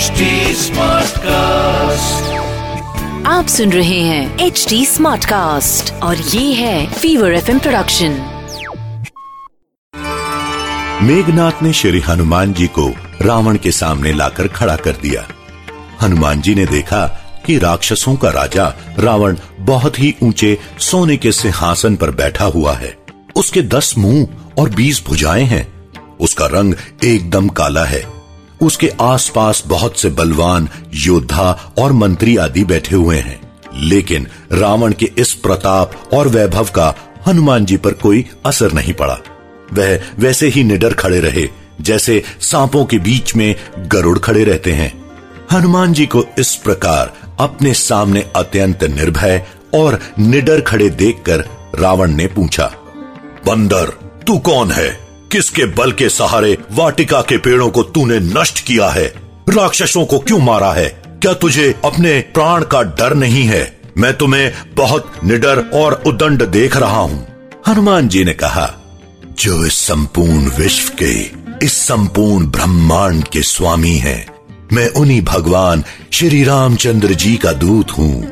HD Smartcast. आप सुन रहे हैं एच डी स्मार्ट कास्ट और ये है फीवर एफ़ प्रोडक्शन मेघनाथ ने श्री हनुमान जी को रावण के सामने लाकर खड़ा कर दिया। हनुमान जी ने देखा कि राक्षसों का राजा रावण बहुत ही ऊँचे सोने के सिंहासन पर बैठा हुआ है। उसके दस मुँह और बीस भुजाएँ हैं। उसका रंग एकदम काला है। उसके आसपास बहुत से बलवान, योद्धा और मंत्री आदि बैठे हुए हैं। लेकिन रावण के इस प्रताप और वैभव का हनुमान जी पर कोई असर नहीं पड़ा। वह वैसे ही निडर खड़े रहे, जैसे सांपों के बीच में गरुड़ खड़े रहते हैं। हनुमान जी को इस प्रकार अपने सामने अत्यंत निर्भय और निडर खड़े देखकर रावण ने पूछा, बंदर, तू कौन है? किसके बल के सहारे वाटिका के पेड़ों को तूने नष्ट किया है? राक्षसों को क्यों मारा है? क्या तुझे अपने प्राण का डर नहीं है? मैं तुम्हें बहुत निडर और उदंड देख रहा हूँ। हनुमान जी ने कहा, जो इस संपूर्ण विश्व के, इस संपूर्ण ब्रह्मांड के स्वामी हैं, मैं उन्हीं भगवान श्री रामचंद्र जी का दूत हूँ।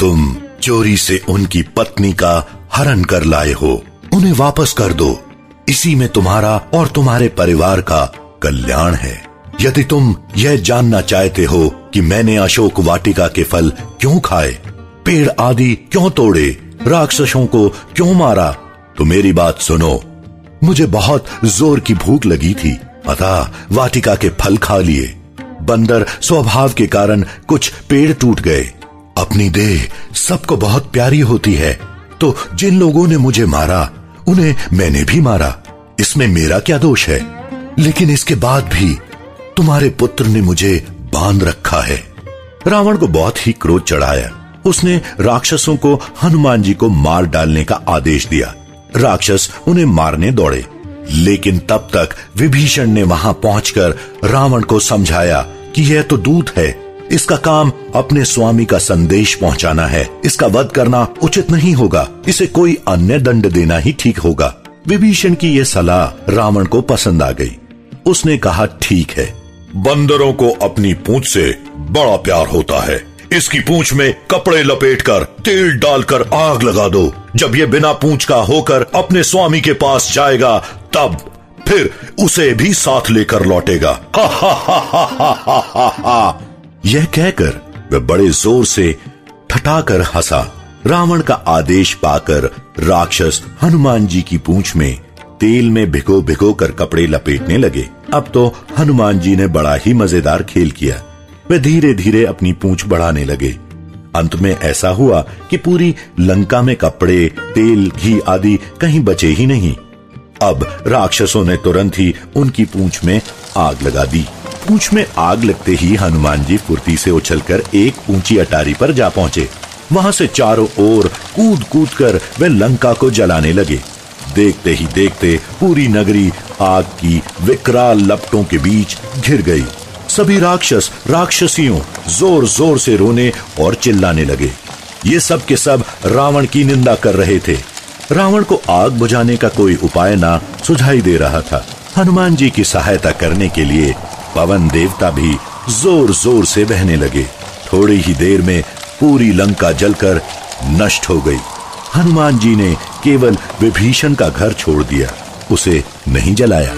तुम चोरी से उनकी पत्नी का हरण कर लाए हो। उन्हें वापस कर दो। इसी में तुम्हारा और तुम्हारे परिवार का कल्याण है। यदि तुम यह जानना चाहते हो कि मैंने अशोक वाटिका के फल क्यों खाए, पेड़ आदि क्यों तोड़े, राक्षसों को क्यों मारा तो मेरी बात सुनो। मुझे बहुत ज़ोर की भूख लगी थी। अतः वाटिका के फल खा लिए। बंदर स्वभाव के कारण कुछ पेड़ टूट गए। अपनी देह सबको बहुत प्यारी होती है। तो जिन लोगों ने मुझे मारा उन्हें मैंने भी मारा। इसमें मेरा क्या दोष है? लेकिन इसके बाद भी तुम्हारे पुत्र ने मुझे बाँध रखा है। रावण को बहुत ही क्रोध चढ़ाया। उसने राक्षसों को हनुमान जी को मार डालने का आदेश दिया। राक्षस उन्हें मारने दौड़े। लेकिन तब तक विभीषण ने वहाँ पहुंचकर रावण को समझाया कि यह तो दूत है। इसका काम अपने स्वामी का संदेश पहुंचाना है। इसका वध करना उचित नहीं होगा। इसे कोई अन्य दंड देना ही ठीक होगा। विभीषण की यह सलाह रावण को पसंद आ गई। उसने कहा, ठीक है। बंदरों को अपनी पूंछ से बड़ा प्यार होता है। इसकी पूंछ में कपड़े लपेटकर, तेल डालकर आग लगा दो। जब ये बिना पूंछ का होकर अपने स्वामी के पास जाएगा, तब फिर उसे भी साथ लेकर लौटेगा। हा हा हा हा हा हा हा। यह कहकर वह बड़े ज़ोर से ठठाकर हंसा। रावण का आदेश पाकर राक्षस हनुमान जी की पूंछ में तेल में भिगो भिगो कर कपड़े लपेटने लगे। अब तो हनुमान जी ने बड़ा ही मज़ेदार खेल किया। वे धीरे धीरे अपनी पूंछ बढ़ाने लगे। अंत में ऐसा हुआ कि पूरी लंका में कपड़े, तेल, घी आदि कहीं बचे ही नहीं। अब राक्षसों ने तुरंत ही उनकी पूंछ में आग लगा दी। पूंछ में आग लगते ही हनुमान जी फुर्ती से उछलकर एक ऊँची अटारी पर जा पहुँचे। वहाँ से चारों ओर कूद कूद कर वे लंका को जलाने लगे। देखते ही देखते पूरी नगरी आग की विकराल लपटों के बीच घिर गई। सभी राक्षस, राक्षसियों ज़ोर ज़ोर से रोने और चिल्लाने लगे। ये सब के सब रावण की निंदा कर रहे थे। रावण को आग बुझाने का कोई उपाय ना सुझाई दे रहा था। हनुमान जी की सहायता करने के लिए पवन देवता भी ज़ोर ज़ोर से बहने लगे। थोड़ी ही देर में पूरी लंका जलकर नष्ट हो गई। हनुमान जी ने केवल विभीषण का घर छोड़ दिया उसे नहीं जलाया।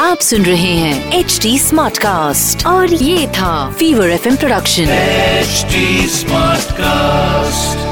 आप सुन रहे हैं एच डी स्मार्ट कास्ट और ये था fever F production HD Smartcast.